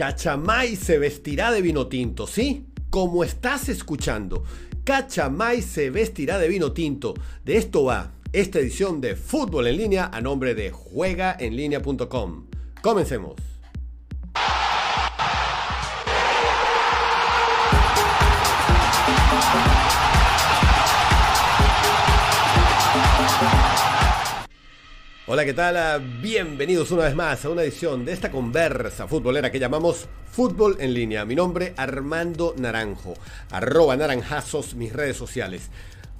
Cachamay se vestirá de vino tinto, ¿sí? Como estás escuchando, Cachamay se vestirá de vino tinto. De esto va esta edición de Fútbol en línea a nombre de juegaenlinea.com. Comencemos. Hola, ¿qué tal? Bienvenidos una vez más a una edición de esta conversa futbolera que llamamos Fútbol en línea. Mi nombre Armando Naranjo, arroba naranjazos mis redes sociales.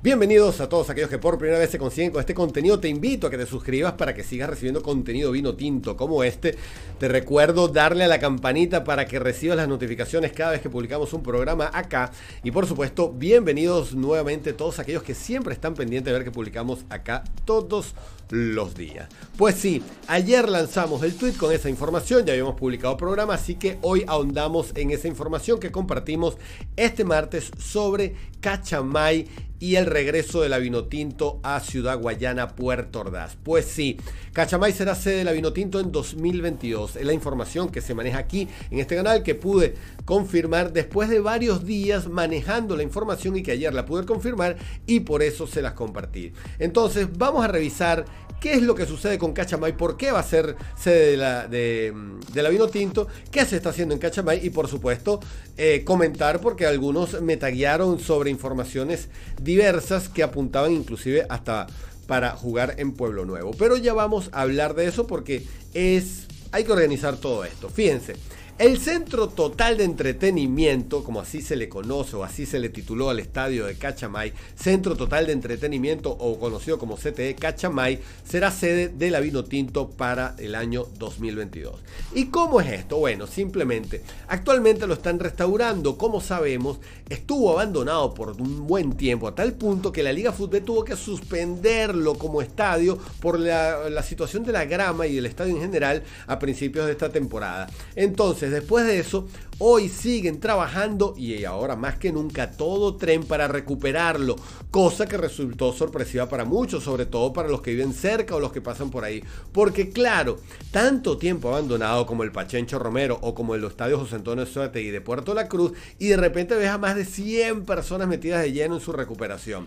Bienvenidos a todos aquellos que por primera vez se consiguen con este contenido. Te invito a que te suscribas para que sigas recibiendo contenido vino tinto como este. Te recuerdo darle a la campanita para que recibas las notificaciones cada vez que publicamos un programa acá. Y por supuesto, bienvenidos nuevamente todos aquellos que siempre están pendientes de ver que publicamos acá todos los días. Pues sí, ayer lanzamos el tweet con esa información, ya habíamos publicado programa, así que hoy ahondamos en esa información que compartimos este martes sobre Cachamay y el regreso de la Vinotinto a Ciudad Guayana, Puerto Ordaz. Pues sí, Cachamay será sede de la Vinotinto en 2022. Es la información que se maneja aquí en este canal que pude confirmar después de varios días manejando la información y que ayer la pude confirmar y por eso se las compartí. Entonces vamos a revisar qué es lo que sucede con Cachamay, por qué va a ser sede de la, de, de la Vinotinto, qué se está haciendo en Cachamay y por supuesto eh, comentar porque algunos me taguearon sobre informaciones diversas que apuntaban inclusive hasta para jugar en Pueblo Nuevo. Pero ya vamos a hablar de eso porque es hay que organizar todo esto. Fíjense, el Centro Total de Entretenimiento, como así se le conoce o así se le tituló al estadio de Cachamay, Centro Total de Entretenimiento o conocido como CTE Cachamay, será sede de la Vino Tinto para el año 2022. ¿Y cómo es esto? Bueno, simplemente, actualmente lo están restaurando, como sabemos, estuvo abandonado por un buen tiempo, a tal punto que la Liga Fútbol tuvo que suspenderlo como estadio por la, la situación de la grama y el estadio en general a principios de esta temporada. Entonces, después de eso, hoy siguen trabajando y ahora más que nunca todo tren para recuperarlo, cosa que resultó sorpresiva para muchos, sobre todo para los que viven cerca o los que pasan por ahí, porque claro, tanto tiempo abandonado como el Pachencho Romero o como el Estadio José Antonio y de Puerto La Cruz y de repente ves a más de 100 personas metidas de lleno en su recuperación.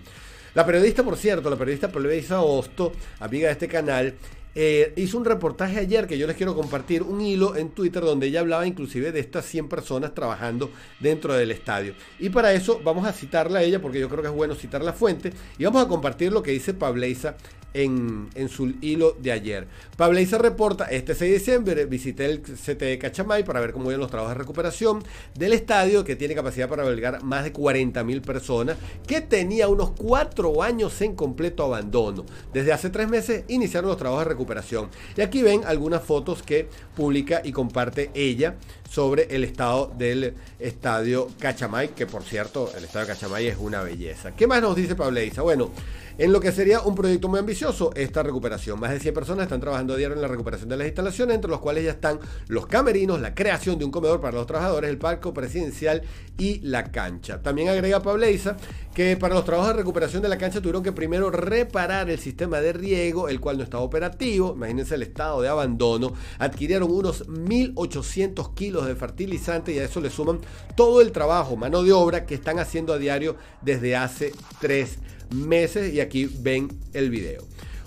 La periodista, por cierto, la periodista Plebeisa Osto, amiga de este canal, eh, hizo un reportaje ayer que yo les quiero compartir, un hilo en Twitter donde ella hablaba inclusive de estas 100 personas trabajando dentro del estadio. Y para eso vamos a citarla a ella porque yo creo que es bueno citar la fuente y vamos a compartir lo que dice Pableisa en, su hilo de ayer. Pableisa reporta, este 6 de diciembre visité el CTE Cachamay para ver cómo iban los trabajos de recuperación del estadio que tiene capacidad para albergar más de 40 mil personas, que tenía unos 4 años en completo abandono. Desde hace 3 meses iniciaron los trabajos de recuperación. Y aquí ven algunas fotos que publica y comparte ella sobre el estado del estadio Cachamay, que por cierto, el estadio Cachamay es una belleza. ¿Qué más nos dice Pableisa? Bueno, en lo que sería un proyecto muy ambicioso, esta recuperación. Más de 100 personas están trabajando a diario en la recuperación de las instalaciones, entre los cuales ya están los camerinos, la creación de un comedor para los trabajadores, el palco presidencial y la cancha. También agrega Pableisa que para los trabajos de recuperación de la cancha tuvieron que primero reparar el sistema de riego, el cual no estaba operativo. Imagínense el estado de abandono. Adquirieron unos 1.800 kilos de fertilizante y a eso le suman todo el trabajo, mano de obra que están haciendo a diario desde hace tres meses y aquí ven el video.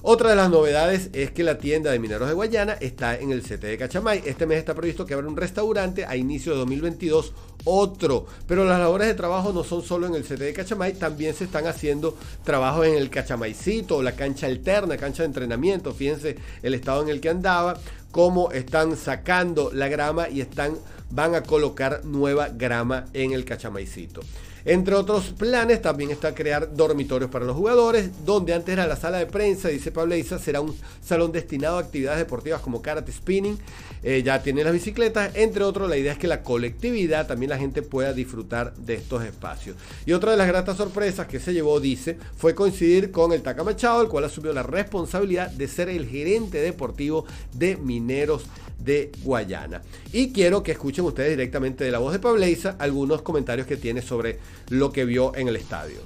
Otra de las novedades es que la tienda de mineros de Guayana está en el CT de Cachamay. Este mes está previsto que abra un restaurante a inicio de 2022, otro. Pero las labores de trabajo no son solo en el CT de Cachamay, también se están haciendo trabajos en el Cachamaycito, la cancha alterna, cancha de entrenamiento. Fíjense el estado en el que andaba, cómo están sacando la grama y están van a colocar nueva grama en el Cachamaycito. Entre otros planes también está crear dormitorios para los jugadores, donde antes era la sala de prensa, dice Pableiza, será un salón destinado a actividades deportivas como karate spinning, eh, ya tiene las bicicletas, entre otros la idea es que la colectividad, también la gente pueda disfrutar de estos espacios. Y otra de las gratas sorpresas que se llevó, dice, fue coincidir con el Taca Machado, el cual asumió la responsabilidad de ser el gerente deportivo de Mineros de Guayana. Y quiero que escuchen ustedes directamente de la voz de Pableiza algunos comentarios que tiene sobre lo que vio en el estadio.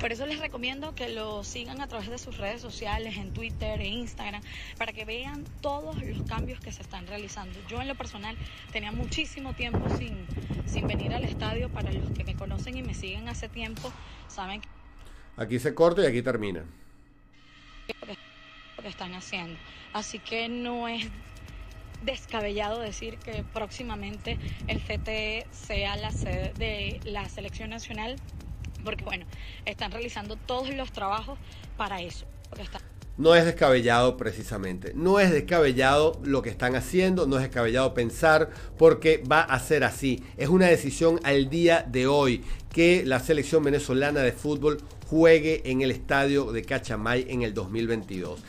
Por eso les recomiendo que lo sigan a través de sus redes sociales, en Twitter e Instagram, para que vean todos los cambios que se están realizando. Yo en lo personal tenía muchísimo tiempo sin, sin venir al estadio. Para los que me conocen y me siguen hace tiempo, saben que Aquí se corta y aquí termina. lo que están haciendo. Así que no es descabellado decir que próximamente el CTE sea la sede de la selección nacional, porque bueno, están realizando todos los trabajos para eso. No es descabellado precisamente. No es descabellado lo que están haciendo, no es descabellado pensar porque va a ser así. Es una decisión al día de hoy que la selección venezolana de fútbol juegue en el estadio de Cachamay en el 2022.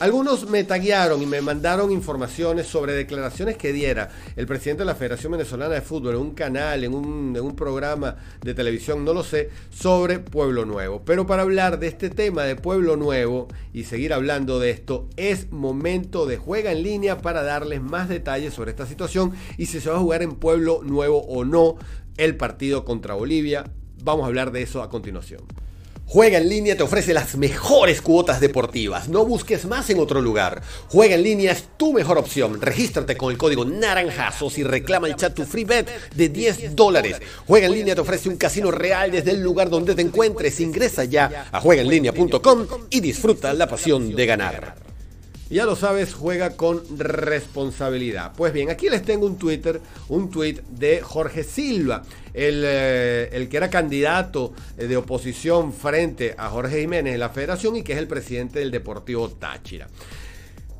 Algunos me taguearon y me mandaron informaciones sobre declaraciones que diera el presidente de la Federación Venezolana de Fútbol en un canal, en un, en un programa de televisión, no lo sé, sobre Pueblo Nuevo. Pero para hablar de este tema de Pueblo Nuevo y seguir hablando de esto, es momento de juega en línea para darles más detalles sobre esta situación y si se va a jugar en Pueblo Nuevo o no el partido contra Bolivia. Vamos a hablar de eso a continuación. Juega en línea te ofrece las mejores cuotas deportivas. No busques más en otro lugar. Juega en línea es tu mejor opción. Regístrate con el código naranjazos y reclama el chat tu free bet de 10 dólares. Juega en línea te ofrece un casino real desde el lugar donde te encuentres. Ingresa ya a juegaenlinea.com y disfruta la pasión de ganar. Ya lo sabes, juega con responsabilidad. Pues bien, aquí les tengo un Twitter, un tweet de Jorge Silva, el, eh, el que era candidato eh, de oposición frente a Jorge Jiménez en la federación y que es el presidente del Deportivo Táchira.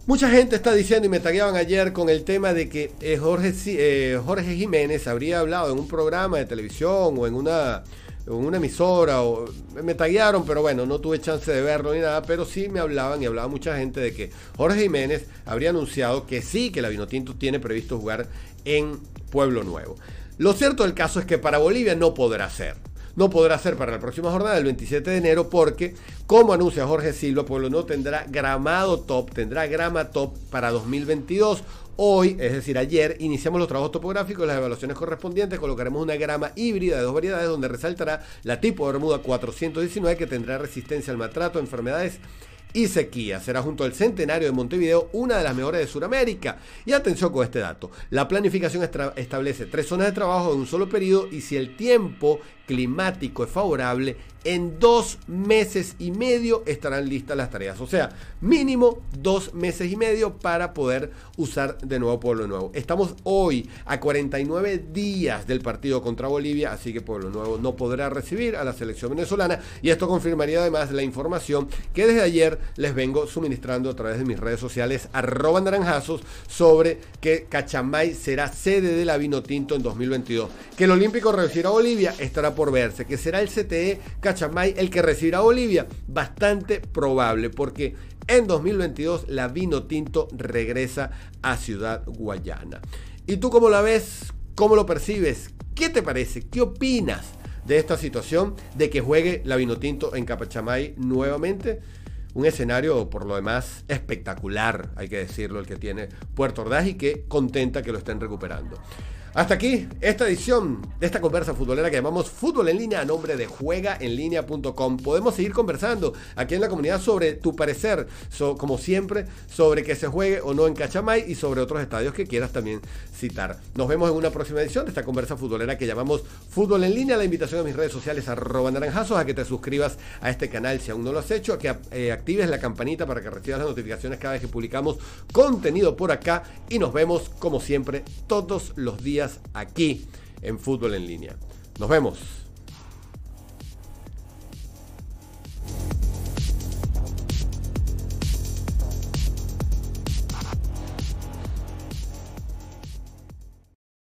Mucha gente está diciendo y me tagueaban ayer con el tema de que eh, Jorge, Jorge Jiménez habría hablado en un programa de televisión o en una, en una emisora, o me taguearon, pero bueno, no tuve chance de verlo ni nada, pero sí me hablaban y hablaba mucha gente de que Jorge Jiménez habría anunciado que sí, que la Vinotinto tiene previsto jugar en Pueblo Nuevo. Lo cierto del caso es que para Bolivia no podrá ser. No podrá ser para la próxima jornada del 27 de enero porque, como anuncia Jorge Silva, Pueblo no tendrá gramado top, tendrá grama top para 2022. Hoy, es decir, ayer, iniciamos los trabajos topográficos y las evaluaciones correspondientes. Colocaremos una grama híbrida de dos variedades donde resaltará la tipo de Bermuda 419 que tendrá resistencia al maltrato, enfermedades y sequía. Será junto al centenario de Montevideo una de las mejores de Sudamérica. Y atención con este dato. La planificación establece tres zonas de trabajo en un solo periodo y si el tiempo climático es favorable, en dos meses y medio estarán listas las tareas. O sea, mínimo dos meses y medio para poder usar de nuevo Pueblo Nuevo. Estamos hoy a 49 días del partido contra Bolivia, así que Pueblo Nuevo no podrá recibir a la selección venezolana y esto confirmaría además la información que desde ayer les vengo suministrando a través de mis redes sociales arroba naranjazos sobre que Cachamay será sede de la Vino Tinto en 2022. Que el Olímpico recibirá a Bolivia estará por verse. Que será el CTE Cachamay el que recibirá a Bolivia, bastante probable porque en 2022 la Vino Tinto regresa a Ciudad Guayana. ¿Y tú cómo la ves? ¿Cómo lo percibes? ¿Qué te parece? ¿Qué opinas de esta situación de que juegue la Vinotinto en Capachamay nuevamente? Un escenario, por lo demás, espectacular, hay que decirlo, el que tiene Puerto Ordaz y que contenta que lo estén recuperando. Hasta aquí esta edición de esta conversa futbolera que llamamos Fútbol en línea a nombre de juegaenlinea.com. Podemos seguir conversando aquí en la comunidad sobre tu parecer, como siempre, sobre que se juegue o no en Cachamay y sobre otros estadios que quieras también citar. Nos vemos en una próxima edición de esta conversa futbolera que llamamos Fútbol en línea. La invitación a mis redes sociales arroba naranjazos a que te suscribas a este canal si aún no lo has hecho, a que eh, actives la campanita para que recibas las notificaciones cada vez que publicamos contenido por acá y nos vemos como siempre todos los aquí en Fútbol en línea. Nos vemos.